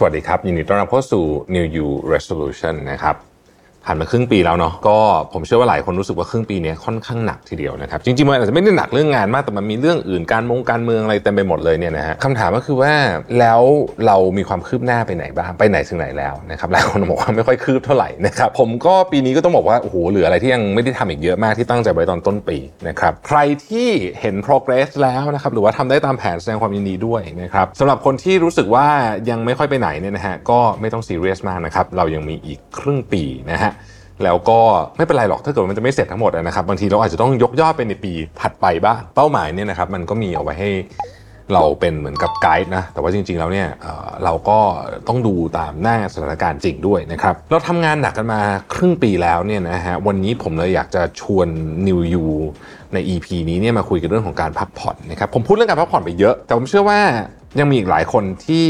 สวัสดีครับ ยินดีต้อนรับเข้าสู่ New You Resolution นะครับ ผ่านมาครึ่งปีแล้วเนาะก็ผมเชื่อว่าหลายคนรู้สึกว่าครึ่งปีนี้ค่อนข้างหนักทีเดียวนะครับจริงๆมันอาจจะไม่ได้หนักเรื่องงานมากแต่มันมีเรื่องอื่นการมงการเมืองอะไรเต็มไปหมดเลยเนี่ยนะฮะคำถามก็คือว่าแล้วเรามีความคืบหน้าไปไหนบ้างไปไหนถึงไหนแล้วนะครับหลายคนบอกว่าไม่ค่อยคืบเท่าไหร่นะครับผมก็ปีนี้ก็ต้องบอกว่าโอ้โหเหลืออะไรที่ยังไม่ได้ทำอีกเยอะมากที่ตั้งใจไว้ตอนต้นปีนะครับใครที่เห็น progress แล้วนะครับหรือว่าทำได้ตามแผนแสดงความยินดีด้วยนะครับสำหรับคนที่รู้สึกว่ายังไม่ค่อยไปไหนเนี่ยนะฮะก็ไม่ต้องซีเรียสมากนะครับเรายังมีอีกครึ่งปีนะฮะ แล้วก็ไม่เป็นไรหรอกถ้าเกิดมันจะไม่เสร็จทั้งหมดนะครับบางทีเราอาจจะต้องยกยอดไปในปีถัดไปบ้างเป้าหมายเนี่ยนะครับมันก็มีเอาไว้ให้เราเป็นเหมือนกับไกด์นะ แต่ว่าจริงๆ แล้วเนี่ยเเราก็ต้องดูตามหน้าสถานการณ์จริงด้วยนะครับ เราทำงานหนักกันมาครึ่งปีแล้วเนี่ยนะฮะ วันนี้ผมเลยอยากจะชวน New You ใน EP นี้เนี่ยมาคุยกันเรื่องของการพักผ่อนนะครับ ผมพูดเรื่องการพักผ่อนไปเยอะ แต่ผมเชื่อว่ายังมีอีกหลายคนที่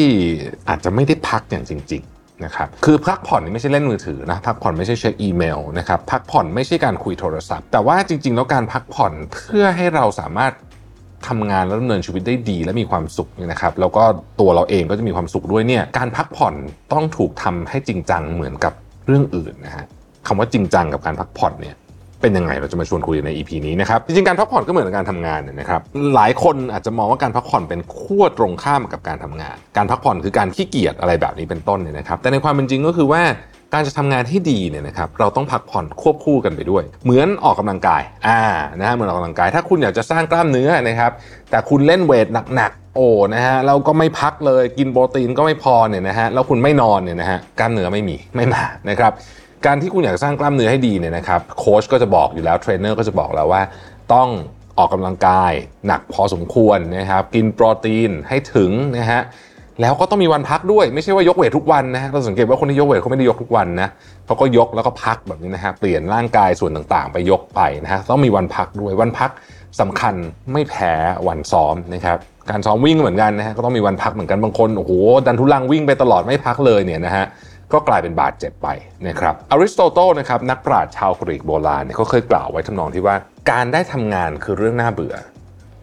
อาจจะไม่ได้พักอย่างจริง ๆ นะครับคือพักผ่อนนี่ไม่ใช่เล่นมือถือนะพักผ่อนไม่ใช่เช็คอีเมลนะครับพักผ่อนไม่ใช่การคุยโทรศัพท์ แต่ว่าจริง ๆ แล้วการพักผ่อนเพื่อให้เราสามารถทำงานและดำเนินชีวิตได้ดีและมีความสุขนะครับ แล้วก็ตัวเราเองก็จะมีความสุขด้วยเนี่ยการพักผ่อนต้องถูกทำให้จริงจังเหมือนกับเรื่องอื่นนะฮะคำว่าจริงจังกับการพักผ่อนเนี่ย เป็นยังไงเราจะมาชวนคุยใน EP นี้นะครับจริงๆการพักผ่อนก็เหมือนกับการทำงานเนี่ยนะครับหลายคนอาจจะมองว่าการพักผ่อนเป็นขั้วตรงข้ามกับการทำงาน การพักผ่อนคือการขี้เกียจอะไรแบบนี้เป็นต้นเนี่ยนะครับ แต่ในความเป็นจริงก็คือว่าการจะทำงานที่ดีเนี่ยนะครับเราต้องพักผ่อนควบคู่กันไปด้วย เหมือนออกกำลังกายอ่านะฮะเหมือนออกกำลังกาย ถ้าคุณอยากจะสร้างกล้ามเนื้อนะครับ แต่คุณเล่น weight หนักๆโอ้นะฮะเราก็ไม่พักเลยกินโปรตีนก็ไม่พอเนี่ยนะฮะแล้วคุณไม่นอนเนี่ยนะฮะกล้ามเนื้อไม่มีไม่มานะครับ การที่คุณอยากสร้างกล้ามเนื้อให้ดีเนี่ยนะครับโค้ชก็จะบอกอยู่แล้วเทรนเนอร์ก็จะบอกแล้วว่าต้องออกกำลังกายหนักพอสมควรนะครับกินโปรตีนให้ถึงนะฮะแล้วก็ต้องมีวันพักด้วยไม่ใช่ว่ายกเวททุกวันนะฮะเราสังเกตว่าคนที่ยกเวทเขาไม่ได้ยกทุกวันนะเขาก็ยกแล้วก็พักแบบนี้นะฮะเปลี่ยนร่างกายส่วนต่างๆ ไปยกไปนะฮะต้องมีวันพักด้วยวันพักสำคัญไม่แพ้วันซ้อมนะครับการซ้อมวิ่งเหมือนกันนะฮะก็ต้องมีวันพักเหมือนกันบางคนโอ้โหดันทุลังวิ่งไปตลอดไม่พักเลยเนี่ยนะฮะ ก็กลายเป็นบาดเจ็บไปนะครับอริสโตเติลนะครับนักปราชญ์ชาวกรีกโบราณเนี่ยเขาเคยกล่าวไว้ทำนองที่ว่า การได้ทำงานคือเรื่องน่าเบื่อ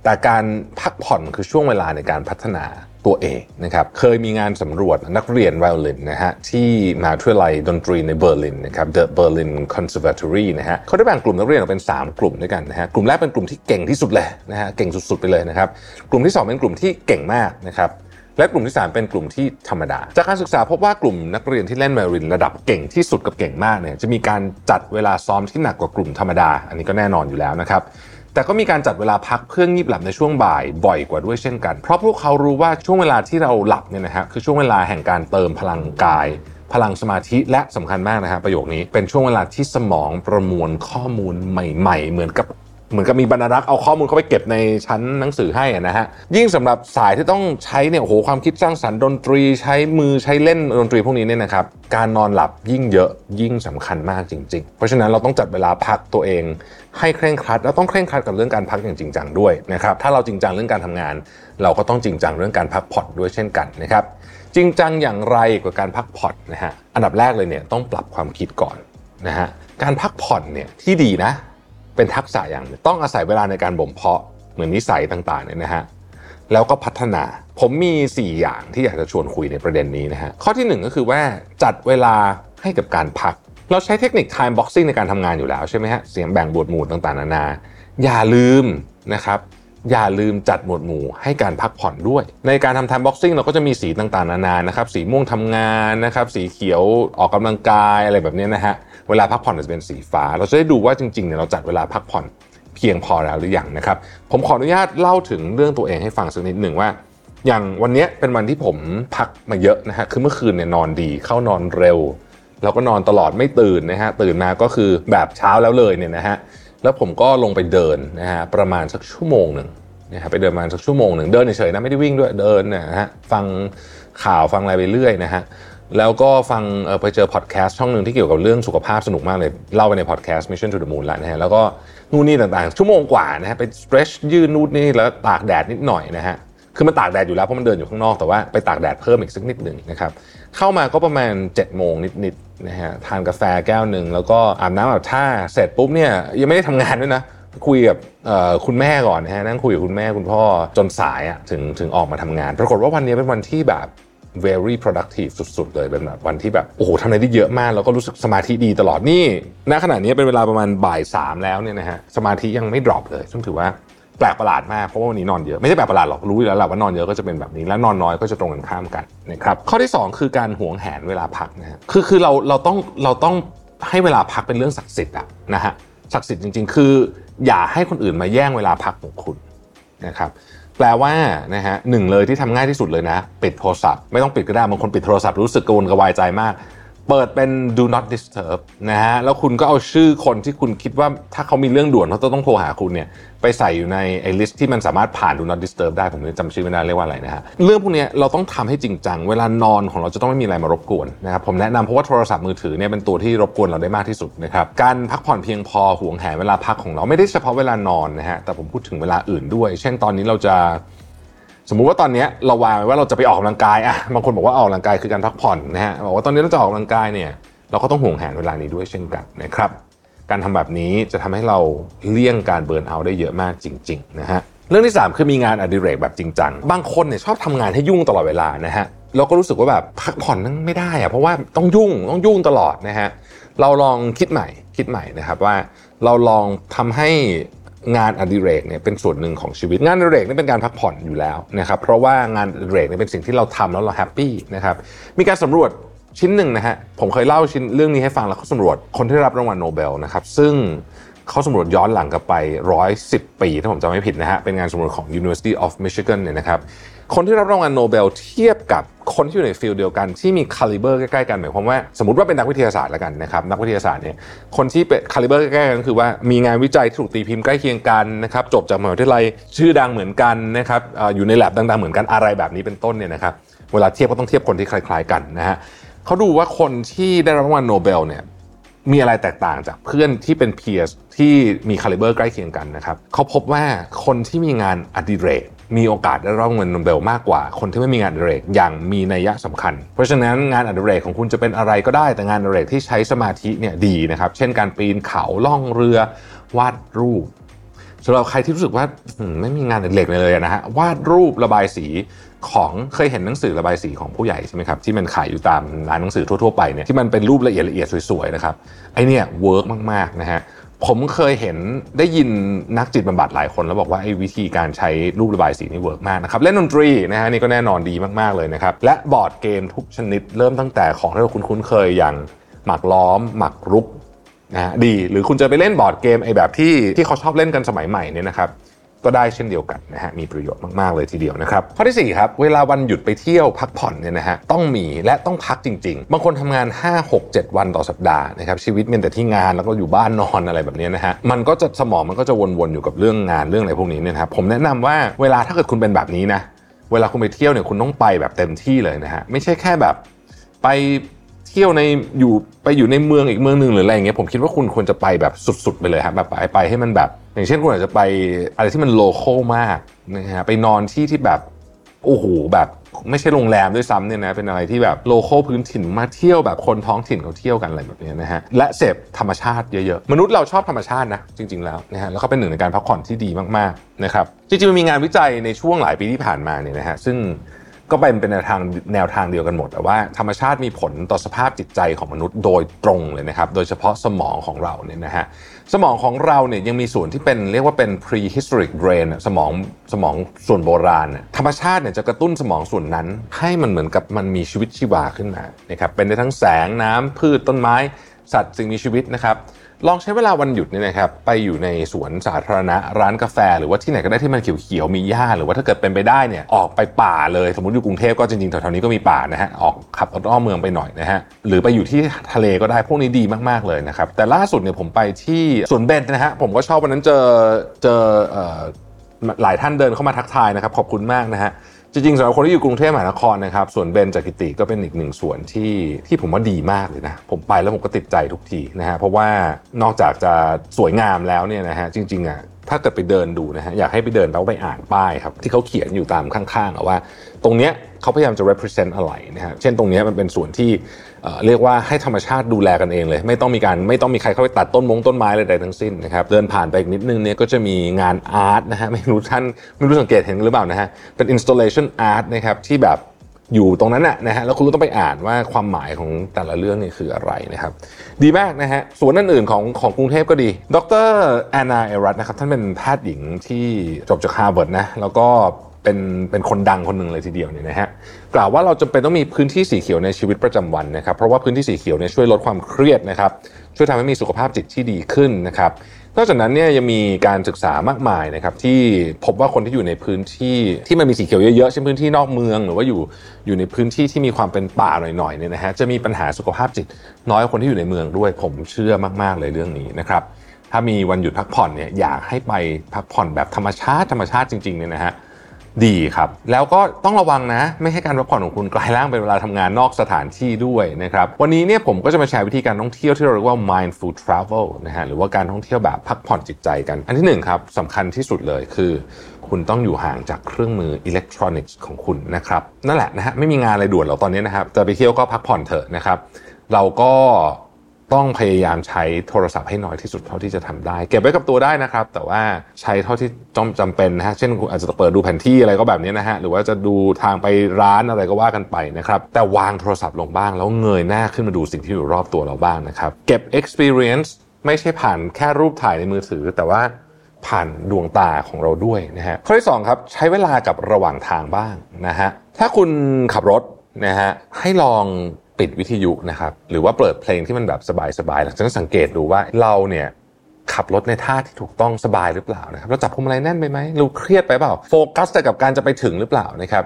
แต่การพักผ่อนคือช่วงเวลาในการพัฒนาตัวเองนะครับเคยมีงานสำรวจนักเรียนไวโอลินนะฮะที่มหาวิทยาลัยดนตรีในเบอร์ลินนะครับ The Berlin Conservatory นะฮะเขาได้แบ่งกลุ่มนักเรียนออกเป็น 3 กลุ่มด้วยกันนะฮะกลุ่มแรกเป็นกลุ่มที่เก่งที่สุดเลยนะฮะเก่งสุดๆไปเลยนะครับ กลุ่มที่ 2 เป็นกลุ่มที่เก่งมากนะครับ และกลุ่มที่ 3 เป็นกลุ่มที่ธรรมดา จากการศึกษาพบว่ากลุ่มนักเรียนที่เล่นไวโอลินระดับเก่งที่สุดกับเก่งมากเนี่ยจะมีการจัดเวลาซ้อมที่หนักกว่ากลุ่มธรรมดา อันนี้ก็แน่นอนอยู่แล้วนะครับแต่ก็มีการจัดเวลาพักเพื่องีบหลับในช่วงบ่ายบ่อยกว่าด้วยเช่นกัน เพราะพวกเขารู้ว่าช่วงเวลาที่เราหลับเนี่ยนะฮะคือช่วงเวลาแห่งการเติมพลังกาย พลังสมาธิและสำคัญมากนะฮะประโยคนี้เป็นช่วงเวลาที่สมองประมวลข้อมูลใหม่ ๆ เหมือนกับ เหมือนกับมีบรรณารักษ์เอาข้อมูลเข้าไปเก็บในชั้นหนังสือให้นะฮะยิ่งสำหรับสายที่ต้องใช้เนี่ยโอ้โหความคิดสร้างสรรค์ดนตรีใช้มือใช้เล่นดนตรีพวกนี้เนี่ยนะครับการนอนหลับยิ่งเยอะยิ่งสำคัญมากจริง ๆ เพราะฉะนั้นเราต้องจัดเวลาพักตัวเอง ให้เคร่งครัด แล้วต้องเคร่งครัดกับเรื่องการพักอย่างจริงจังด้วยนะครับถ้าเราจริงจังเรื่องการทำงาน เราก็ต้องจริงจังเรื่องการพักผ่อนด้วยเช่นกันนะครับจริงจังอย่างไรกับการพักผ่อนนะฮะอันดับแรกเลยเนี่ยต้องปรับความคิดก่อนนะฮะการพักผ่อนเนี่ยที่ดีนะ เป็นทักษะอย่างหนึ่งต้องอาศัยเวลาในการบ่มเพาะเหมือนนิสัยต่างๆเนี่ยนะฮะแล้วก็พัฒนา ผมมี 4 อย่างที่อยากจะชวนคุยในประเด็นนี้นะฮะข้อที่ 1 ก็คือว่าจัดเวลาให้กับการพัก เราใช้เทคนิค time boxing ในการทำงานอยู่แล้วใช่ไหมฮะเสียงแบ่งบวดหมู่ต่างๆ นานา อย่าลืมนะครับ อย่าลืมจัดหมวดหมู่ให้การพักผ่อนด้วย ในการทำ time boxing เราก็จะมีสีต่างๆ นานานะครับสีม่วงทำงานนะครับสีเขียวออกกำลังกายอะไรแบบนี้นะฮะเวลาพักผ่อนจะเป็นสีฟ้า เราจะได้ดูว่าจริงๆเนี่ยเราจัดเวลาพักผ่อนเพียงพอแล้วหรือยังนะครับผมขออนุญาตเล่าถึงเรื่องตัวเองให้ฟังสักนิดหนึ่งว่า อย่างวันนี้เป็นวันที่ผมพักมาเยอะนะฮะคือเมื่อคืนเนี่ยนอนดีเข้านอนเร็วแล้วก็นอนตลอดไม่ตื่นนะฮะตื่นมาก็คือแบบเช้าแล้วเลยเนี่ยนะฮะแล้วผมก็ลงไปเดินนะฮะประมาณสักชั่วโมงหนึ่ง นะฮะไปเดินประมาณสักชั่วโมงหนึ่งเดินเฉยๆนะไม่ได้วิ่งด้วยเดินนะฮะฟังข่าวฟังอะไรไปเรื่อยนะฮะแล้วก็ฟังไปเจอพอดแคสต์ช่องหนึ่งที่เกี่ยวกับเรื่องสุขภาพสนุกมากเลย เล่าไปในพอดแคสต์ Mission to the Moon แล้วนะฮะแล้วก็นู่นนี่ต่างๆ ชั่วโมงกว่านะฮะไป stretch ยืดนู่นนี่แล้วตากแดดนิดหน่อยนะฮะคือมันตากแดดอยู่แล้วเพราะมันเดินอยู่ข้างนอกแต่ว่าไปตากแดดเพิ่มอีกสักนิดหนึ่งนะครับเข้ามาก็ประมาณ7จ็ดโมงนิดๆนะฮะทานกาแฟแก้วหนึ่งแล้วก็อาบน้ำอาบท่าเสร็จปุ๊บเนี่ยยังไม่ได้ทำงานด้วยนะ คุยกับคุณแม่ก่อนนะฮะนั่งคุยกับคุณแม่คุณพ่อจนสายอะถึงถึงออกมาทำงาน ปรากฏว่าวันนี้เป็นวันที่แบบ very productive สุดๆ เลยเป็นแบบวันที่แบบโอ้โหทำอะไรได้เยอะมาก แล้วก็รู้สึกสมาธิดีตลอดนี่ณขณะนี้เป็นเวลาประมาณบ่ายสามแล้วเนี่ยนะฮะสมาธิยังไม่ดรอปเลยซึ่งถือว่าแปลกประหลาดมากเพราะว่าวันนี้นอนเยอะไม่ใช่แปลกประหลาดหรอกรู้อยู่แล้วแหละว่านอนเยอะก็จะเป็นแบบนี้และนอนน้อยก็จะตรงกันข้ามกันนะครับข้อที่ 2 คือการหวงแหนเวลาพักนะฮะคือคือเราเราต้องเราต้องให้เวลาพักเป็นเรื่องศักดิ์สิทธิ์อะนะฮะศักดิ์สิทธิ์จริง ๆ คือ อย่าให้คนอื่นมาแย่งเวลาพักของคุณนะครับแปลว่านะฮะหนึ่งเลยที่ทำง่ายที่สุดเลยนะ ปิดโทรศัพท์ไม่ต้องปิดก็ได้บางคนปิดโทรศัพท์รู้สึกกระวนกระวายใจมาก เปิดเป็น do not disturb นะฮะแล้วคุณก็เอาชื่อคนที่คุณคิดว่าถ้าเขามีเรื่องด่วนเขาต้องโทรหาคุณเนี่ยไปใส่อยู่ในไอ้ลิสต์ที่มันสามารถผ่าน do not disturb ได้ผมจำชื่อไม่ได้เรียกว่าอะไรนะฮะเรื่องพวกนี้เราต้องทำให้จริงจัง เวลานอนของเราจะต้องไม่มีอะไรมารบกวนนะครับผมแนะนำเพราะว่าโทรศัพท์มือถือเนี่ยเป็นตัวที่รบกวนเราได้มากที่สุดนะครับการพักผ่อนเพียงพอห่วงแหนเวลาพักของเราไม่ได้เฉพาะเวลานอนนะฮะแต่ผมพูดถึงเวลาอื่นด้วย เช่นตอนนี้เราจะ สมมุติว่าตอนนี้เราวางไว้ว่าเราจะไปออกกำลังกายอะบางคนบอกว่าออกกำลังกายคือการพักผ่อนนะฮะบอกว่าตอนนี้เราจะออกกำลังกายเนี่ยเราก็ต้องห่วงแหนเวลานี้ด้วยเช่นกันนะครับการทำแบบนี้จะทำให้เราเลี่ยงการ burnout ได้เยอะมากจริงๆนะฮะเรื่องที่ 3 คือมีงานอดิเรกแบบจริงจังบางคนเนี่ยชอบทำงานให้ยุ่งตลอดเวลานะฮะเราก็รู้สึกว่าแบบพักผ่อนนั่งไม่ได้อะเพราะว่าต้องยุ่งต้องยุ่งตลอดนะฮะเราลองคิดใหม่คิดใหม่นะครับว่าเราลองทำให้ งานอดิเรกเนี่ยเป็นส่วนหนึ่งของชีวิต งานอดิเรกนี่เป็นการพักผ่อนอยู่แล้วนะครับเพราะว่างานอดิเรกเนี่ยเป็นสิ่งที่เราทำแล้วเรา happy นะครับมีการสำรวจชิ้นหนึ่งนะฮะผมเคยเล่าชิ้นเรื่องนี้ให้ฟังแล้วเขาสำรวจคนที่รับรางวัลโนเบลนะครับซึ่ง เขาสำรวจย้อนหลังกลับไป 110 ปี ถ้าผมจำไม่ผิดนะฮะ เป็นงานสำรวจของ University of Michigan เนี่ยนะครับ คนที่รับรางวัลโนเบลเทียบกับคนที่อยู่ใน field เดียวกัน ที่มี caliber ใกล้ๆกันหมายความว่าสมมติว่าเป็นนักวิทยาศาสตร์แล้วกันนะครับ นักวิทยาศาสตร์เนี่ยคนที่เป็น caliber ใกล้ๆกันคือว่ามีงานวิจัยที่ถูกตีพิมพ์ใกล้เคียงกันนะครับจบจากมหาวิทยาลัยชื่อดังเหมือนกันนะครับอยู่ในแลบดังๆเหมือนกันอะไรแบบนี้เป็นต้นเนี่ยนะครับเวลาเทียบก็ต้องเทียบคนที่คล้าย ๆ กันนะฮะเขาดูว่าคนที่ได้รับรางวัลโนเบลเนี่ย มีอะไรแตกต่างจากเพื่อนที่เป็น peer ที่มี caliber ใกล้เคียงกันนะครับเขาพบว่าคนที่มีงานอดิเรกมีโอกาสได้รับเงินโนเบลมากกว่า คนที่ไม่มีงานอดิเรกอย่างมีนัยสำคัญ เพราะฉะนั้นงานอดิเรกของคุณจะเป็นอะไรก็ได้แต่งานอดิเรกที่ใช้สมาธิเนี่ยดีนะครับ เช่นการปีนเขาล่องเรือวาดรูป สำหรับใครที่รู้สึกว่าไม่มีงานอดิเรกเลยนะฮะวาดรูประบายสีของเคยเห็นหนังสือระบายสีของผู้ใหญ่ใช่ไหมครับที่มันขายอยู่ตามร้านหนังสือทั่วๆไปเนี่ยที่มันเป็นรูปละเอียดละเอียดสวยๆนะครับไอเนี่ย work มากๆนะฮะผมเคยเห็นได้ยินนักจิตบำบัดหลายคน แล้วบอกว่าไอ้วิธีการใช้รูประบายสีนี่ work มากนะครับเล่นดนตรีนะฮะนี่ก็แน่นอนดีมากๆเลยนะครับและ board game ทุกชนิดเริ่มตั้งแต่ของที่เราคุ้นๆเคยอย่างหมากล้อมหมากรุก นะดีหรือคุณจะไปเล่นบอร์ดเกมไอ้แบบที่ที่เขาชอบเล่นกันสมัยใหม่เนี่ยนะครับก็ได้เช่นเดียวกันนะฮะมีประโยชน์มาก ๆ เลยทีเดียวนะครับ ข้อที่ 4 ครับ เวลาวันหยุดไปเที่ยวพักผ่อนเนี่ยนะฮะต้องมีและต้องพักจริง ๆ บางคนทำงาน 5 6 7 วันต่อสัปดาห์นะครับชีวิตมีแต่ที่งานแล้วก็อยู่บ้านนอนอะไรแบบนี้นะฮะมันก็จะสมองมันก็จะวนๆอยู่กับเรื่องงานเรื่องอะไรพวกนี้เนี่ยครับผมแนะนำว่าเวลาถ้าเกิดคุณเป็นแบบนี้นะเวลาคุณไปเที่ยวเนี่ยคุณต้องไปแบบเต็มที่เลยนะฮะไม่ใช่แค่แบบไป เที่ยวในอยู่ไปอยู่ในเมืองอีกเมืองหนึ่งหรืออะไรอย่างเงี้ยผมคิดว่าคุณควรจะไปแบบสุดๆไปเลยครับแบบไปไปให้มันแบบ อย่างเช่นคุณอาจจะไปอะไรที่มันโลโก้มากนะฮะไปนอนที่ที่แบบโอ้โหแบบไม่ใช่โรงแรมด้วยซ้ำเนี่ยนะเป็นอะไรที่แบบโลโก้พื้นถิ่นมาเที่ยวแบบคนท้องถิ่นเขาเที่ยวกันอะไรแบบนี้นะฮะและเสพธรรมชาติเยอะๆ มนุษย์เราชอบธรรมชาตินะจริง ๆแล้วนะฮะแล้วก็เป็นหนึ่งในการพักผ่อนที่ดีมากๆนะครับจริงๆมันมีงานวิจัยในช่วงหลายปีที่ผ่านมาเนี่ยนะฮะซึ่ง ก็เป็นเป็นแนวทางแนวทางเดียวกันหมดแต่ว่าธรรมชาติมีผลต่อสภาพจิตใจของมนุษย์โดยตรงเลยนะครับ โดยเฉพาะสมองของเราเนี่ยนะฮะสมองของเราเนี่ยยังมีส่วนที่เป็นเรียกว่าเป็น prehistoric brain สมองสมองส่วนโบราณ ธรรมชาติเนี่ยจะกระตุ้นสมองส่วนนั้น ให้มันเหมือนกับมันมีชีวิตชีวาขึ้นมานะครับเป็นได้ทั้งแสงน้ำพืชต้นไม้ สัตว์สิ่งมีชีวิตนะครับ ลองใช้เวลาวันหยุดนี่นะครับไปอยู่ในสวนสาธารณะร้านกาแฟ หรือว่าที่ไหนก็ได้ที่มันเขียวๆมีหญ้าหรือว่าถ้าเกิดเป็นไปได้เนี่ยออกไปป่าเลยสมมติอยู่กรุงเทพก็จริงๆแถวๆนี้ก็มีป่านะฮะออกขับรถอ้อมเมืองไปหน่อยนะฮะหรือไปอยู่ที่ทะเลก็ได้พวกนี้ดีมากๆเลยนะครับแต่ล่าสุดเนี่ยผมไปที่สวนเบนนะฮะผมก็ชอบวันนั้นเจอเจอหลายท่านเดินเข้ามาทักทายนะครับขอบคุณมากนะฮะ จริงๆสำหรับคนที่อยู่กรุงเทพมหานครนะครับส่วนเบนจากกิติก็เป็นอีกหนึ่งส่วนที่ที่ผมว่าดีมากเลยนะ ผมไปแล้วผมก็ติดใจทุกทีนะฮะเพราะว่านอกจากจะสวยงามแล้วเนี่ยนะฮะจริงๆอะถ้าเกิดไปเดินดูนะฮะอยากให้ไปเดินแล้วไปอ่านป้ายครับที่เขาเขียนอยู่ตามข้างๆว่า ตรงเนี้ย เขาพยายามจะ represent อะไรนะฮะเช่นตรงนี้มันเป็นส่วนที่เรียกว่าให้ธรรมชาติดูแลกันเองเลย ไม่ต้องมีการไม่ต้องมีใครเข้าไปตัดต้นมงต้นไม้อะไรใดทั้งสิ้นนะครับเดินผ่านไปอีกนิดนึงเนี่ยก็จะมีงานอาร์ตนะฮะไม่รู้ท่านไม่รู้สังเกตเห็นหรือเปล่านะฮะเป็น installation art นะครับที่แบบอยู่ตรงนั้นนะฮะแล้วคุณก็ต้องไปอ่านว่าความหมายของแต่ละเรื่องนี่คืออะไรนะครับ ดีมากนะฮะส่วนอื่นๆของของกรุงเทพก็ดี ดรแอนนาเอรัตนะครับท่านเป็นแพทย์หญิงที่จบจากฮาร์วาร์ดนะแล้วก็ เป็นเป็นคนดังคนหนึ่งเลยทีเดียวเนี่ยนะฮะกล่าวว่าเราจำเป็นต้องมีพื้นที่สีเขียวในชีวิตประจำวันนะครับเพราะว่าพื้นที่สีเขียวเนี่ยช่วยลดความเครียดนะครับช่วยทำให้มีสุขภาพจิตที่ดีขึ้นนะครับนอกจากนั้นเนี่ยยังมีการศึกษามากมายนะครับที่พบว่าคนที่อยู่ในพื้นที่ที่มันมีสีเขียวเยอะๆเช่นพื้นที่นอกเมือง หรือว่าอยู่อยู่ในพื้นที่ที่มีความเป็นป่าหน่อยๆเนี่ยนะฮะจะมีปัญหาสุขภาพจิต น้อยกว่าคนที่อยู่ในเมืองด้วย ผมเชื่อมากๆเลยเรื่องนี้นะครับถ้ามีวันหยุดพักผ่อนเนี่ยอยากให้ไปพักผ่อนแบบธรรมชาติธรรมชาติจริงๆเนี่ยนะฮะ ดีครับ แล้วก็ต้องระวังนะ ไม่ให้การพักผ่อนของคุณกลายร่างเป็นเวลาทำงานนอกสถานที่ด้วยนะครับวันนี้เนี่ยผมก็จะมาแชร์วิธีการท่องเที่ยวที่เราเรียกว่า mindful travel นะฮะหรือว่าการท่องเที่ยวแบบพักผ่อนจิตใจกัน อันที่หนึ่งครับสำคัญที่สุดเลยคือ คุณต้องอยู่ห่างจากเครื่องมืออิเล็กทรอนิกส์ของคุณนะครับนั่นแหละนะฮะไม่มีงานอะไรด่วนหรอกตอนนี้นะครับจะไปเที่ยวก็พักผ่อนเถอะนะครับเราก็ ต้องพยายามใช้โทรศัพท์ให้น้อยที่สุดเท่าที่จะทำได้ เก็บไว้กับตัวได้นะครับ แต่ว่าใช้เท่าที่จำจำเป็นนะฮะเช่นคุณอาจจะเปิดดูแผนที่อะไรก็แบบนี้นะฮะหรือว่าจะดูทางไปร้านอะไรก็ว่ากันไปนะครับแต่วางโทรศัพท์ลงบ้าง แล้วเงยหน้าขึ้นมาดูสิ่งที่อยู่รอบตัวเราบ้างนะครับ เก็บ experience ไม่ใช่ผ่านแค่รูปถ่ายในมือถือ แต่ว่าผ่านดวงตาของเราด้วยนะฮะข้อที่2ครับใช้เวลากับระหว่างทางบ้างนะฮะถ้าคุณขับรถนะฮะให้ลอง ปิดวิทยุนะครับหรือว่าเปิดเพลงที่มันแบบสบายๆหลังจากนั้นสังเกตดูว่าเราเนี่ยขับรถในท่าที่ถูกต้องสบายหรือเปล่านะครับเราจับพวงมาลัยแน่นไปไหมเราเครียดไปเปล่าโฟกัสแต่กับการจะไปถึงหรือเปล่านะครับ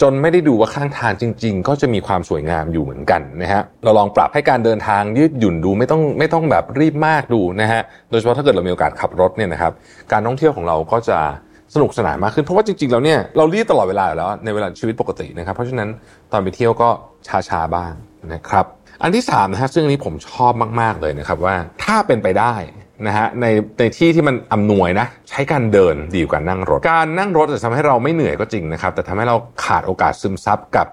จนไม่ได้ดูว่าข้างทางจริง ๆ ก็จะมีความสวยงามอยู่เหมือนกันนะฮะเราลองปรับให้การเดินทางยืดหยุ่นดูไม่ต้องไม่ต้องแบบรีบมากดูนะฮะโดยเฉพาะถ้าเกิดเรามีโอกาสขับรถเนี่ยนะครับการท่องเที่ยวของเราก็จะสนุกสนานมากขึ้นเพราะว่าจริงๆแล้วเนี่ยเรารีบตลอดเวลาอยู่แล้วในเวลาชีวิตปกตินะครับเพราะฉะนั้นตอนไปเที่ยวก็ช้าๆบ้าง นะครับ อันที่3นะฮะซึ่งนี้ผมชอบมาก ๆ เลยนะครับว่าถ้าเป็นไปได้นะฮะในในที่ที่มันอำนวยนะ ใช้การเดินดีกว่านั่งรถ การนั่งรถจะทำให้เราไม่เหนื่อยก็จริงนะครับ แต่ทำให้เราขาดโอกาสซึมซับกับ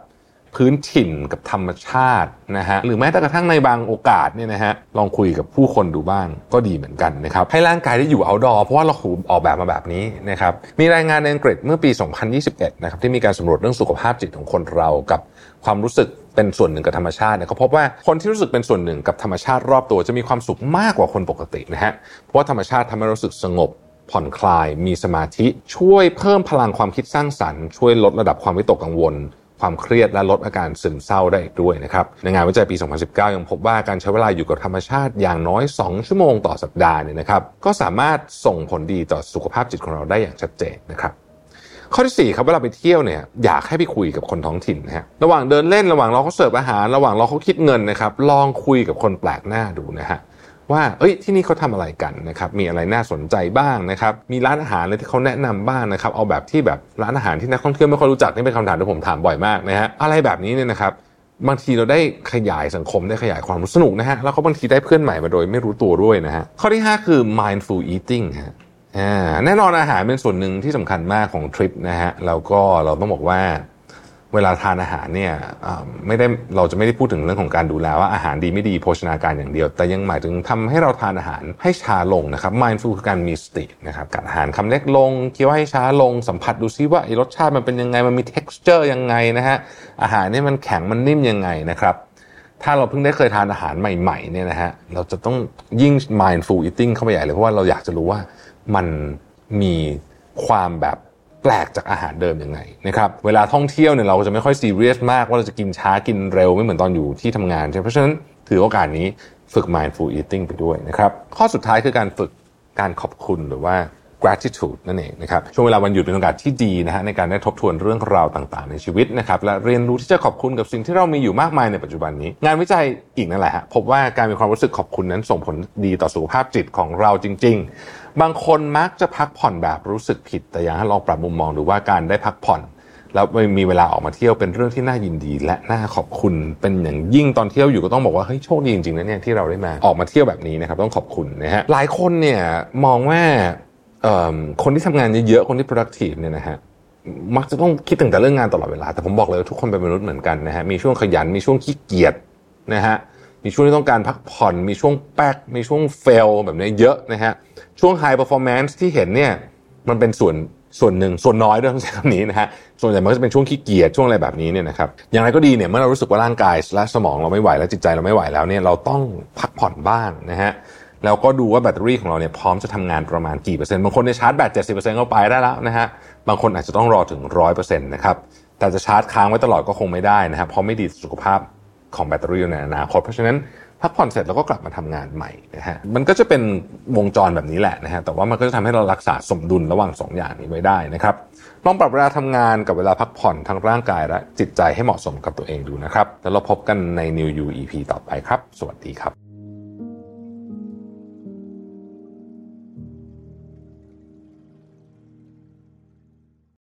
พื้นถิ่นกับธรรมชาตินะฮะหรือแม้แต่กระทั่งในบางโอกาสเนี่ยนะฮะลองคุยกับผู้คนดูบ้างก็ดีเหมือนกันนะครับให้ร่างกายได้อยู่เอาดอเพราะว่าเราถูออกแบบมาแบบนี้นะครับมีรายงานในอังกฤษเมื่อปี 2021 นะครับที่มีการสำรวจเรื่องสุขภาพจิตของคนเรากับ ความรู้สึกเป็นส่วนหนึ่งกับธรรมชาติเนี่ยเขาพบว่าคนที่รู้สึกเป็นส่วนหนึ่งกับธรรมชาติรอบตัวจะมีความสุขมากกว่าคนปกตินะฮะเพราะว่าธรรมชาติทำให้รู้สึกสงบผ่อนคลาย มีสมาธิ ช่วยเพิ่มพลังความคิดสร้างสรรค์ ช่วยลดระดับความวิตกกังวล ความเครียดและลดอาการซึมเศร้าได้อีกด้วยนะครับ ในงานวิจัยปี 2019 ยังพบว่าการใช้เวลาอยู่กับธรรมชาติอย่างน้อย 2 ชั่วโมงต่อสัปดาห์เนี่ยนะครับ ก็สามารถส่งผลดีต่อสุขภาพจิตของเราได้อย่างชัดเจนนะครับ ข้อที่ 4 ครับเวลาไปเที่ยวเนี่ยอยากให้ไปคุยกับคนท้องถิ่นนะฮะระหว่างเดินเล่นระหว่างรอเขาเสิร์ฟอาหาร ระหว่างรอเขาคิดเงินนะครับลองคุยกับคนแปลกหน้าดูนะฮะว่าเอ้ยที่นี่เขาทำอะไรกันนะครับมีอะไรน่าสนใจบ้างนะครับมีร้านอาหารอะไรที่เขาแนะนำบ้างนะครับเอาแบบที่แบบร้านอาหารที่นักท่องเที่ยวไม่ค่อยรู้จักนี่เป็นคำถามที่ผมถามบ่อยมากนะฮะอะไรแบบนี้เนี่ยนะครับบางทีเราได้ขยายสังคมได้ขยายความสนุกนะฮะแล้วก็บางทีได้เพื่อนใหม่มาโดยไม่รู้ตัวด้วยนะฮะข้อที่ 5 คือ mindful eating ฮะ แน่นอนอาหารเป็นส่วนหนึ่งที่สำคัญมากของทริปนะฮะแล้วก็เราต้องบอกว่าเวลาทานอาหารเนี่ยไม่ได้เราจะไม่ได้พูดถึงเรื่องของการดูแลว่าอาหารดีไม่ดีโภชนาการอย่างเดียว แต่ยังหมายถึงทำให้เราทานอาหารให้ช้าลงนะครับ mindful คือการมีสตินะครับการอาหารคำเล็กลงเคี้ยวให้ช้าลงสัมผัสดูซิว่าไอรสชาติมันเป็นยังไงมันมี texture ยังไงนะฮะอาหารนี่มันแข็งมันนิ่มยังไงนะครับถ้าเราเพิ่งได้เคยทานอาหารใหม่ๆเนี่ยนะฮะเราจะต้องยิ่ง mindful eating เข้าไปใหญ่เลยเพราะว่าเราอยากจะรู้ว่า มันมีความแบบแปลกจากอาหารเดิมยังไงนะครับเวลาท่องเที่ยวเนี่ยเราจะไม่ค่อยซีเรียสมากว่าเราจะกินช้ากินเร็วไม่เหมือนตอนอยู่ที่ทำงานใช่เพราะฉะนั้นถือโอกาสนี้ฝึก mindful eating ไปด้วยนะครับข้อสุดท้ายคือการฝึกการขอบคุณหรือว่า gratitude นั่นเองนะครับช่วงเวลาวันหยุดเป็นโอกาสที่ดีนะฮะในการได้ทบทวนเรื่องราวต่างๆ ในชีวิตนะครับและเรียนรู้ที่จะขอบคุณกับสิ่งที่เรามีอยู่มากมายในปัจจุบันนี้ งานวิจัยอีกนั่นแหละฮะพบว่าการมีความรู้สึกขอบคุณนั้นส่งผลดีต่อสุขภาพจิตของเราจริง ๆ บางคนมักจะพักผ่อนแบบรู้สึกผิด แต่อยากให้ลองปรับมุมมองดูว่าการได้พักผ่อนแล้วมีเวลาออกมาเที่ยวเป็นเรื่องที่น่ายินดี และน่าขอบคุณเป็นอย่างยิ่งตอนเที่ยวอยู่ก็ต้องบอกว่าเฮ้ยโชคดีจริงๆนะเนี่ยที่เราได้มาออกมาเที่ยวแบบนี้นะครับต้องขอบคุณนะฮะหลายคนเนี่ยมองว่า คนที่ทำงานเยอะๆคนที่ productive เนี่ยนะฮะมักจะต้องคิดถึงแต่เรื่องงานตลอดเวลา แต่ผมบอกเลยว่าทุกคนเป็นมนุษย์เหมือนกันนะฮะมีช่วงขยันมีช่วงขี้เกียจนะฮะมีช่วงที่ต้องการพักผ่อน มีช่วงแป๊กมีช่วงเฟลแบบนี้เยอะนะฮะช่วง high performance ที่เห็นเนี่ยมันเป็นส่วนส่วนหนึ่งส่วนน้อยด้วยต้องใช้คำนี้นะฮะส่วนใหญ่มันก็จะเป็นช่วงขี้เกียจช่วงอะไรแบบนี้เนี่ยนะครับอย่างไรก็ดีเนี่ยเมื่อเรารู้สึกว่าร่างกายและสมองเราไม่ไหวและจิตใจเราไม่ไหวแล้วเนี่ยเราต้องพักผ่อนบ้างนะฮะ แล้วก็ดูว่าแบตเตอรี่ของเราเนี่ยพร้อมจะทำงานประมาณกี่เปอร์เซ็นต์บางคนเนี่ยชาร์จแบตเจ็ดสิบเปอร์เซ็นต์เข้าไปได้แล้วนะฮะบางคนอาจจะต้องรอถึงร้อยเปอร์เซ็นต์นะครับแต่จะชาร์จค้างไว้ตลอดก็คงไม่ได้นะครับเพราะไม่ดีสุขภาพของแบตเตอรี่ในอนาคตเพราะฉะนั้นพักผ่อนเสร็จแล้วก็กลับมาทำงานใหม่นะฮะมันก็จะเป็นวงจรแบบนี้แหละนะฮะแต่ว่ามันก็จะทำให้เรารักษาสมดุลระหว่าง 2 อย่างนี้ไว้ได้นะครับลองปรับเวลาทำงานกับเวลาพักผ่อนทั้งร่างกายและจิตใจให้เหมาะสมกับตัวเองดูนะครับแล้วเราพบกันใน New You EP ต่อไปครับ สวัสดีครับ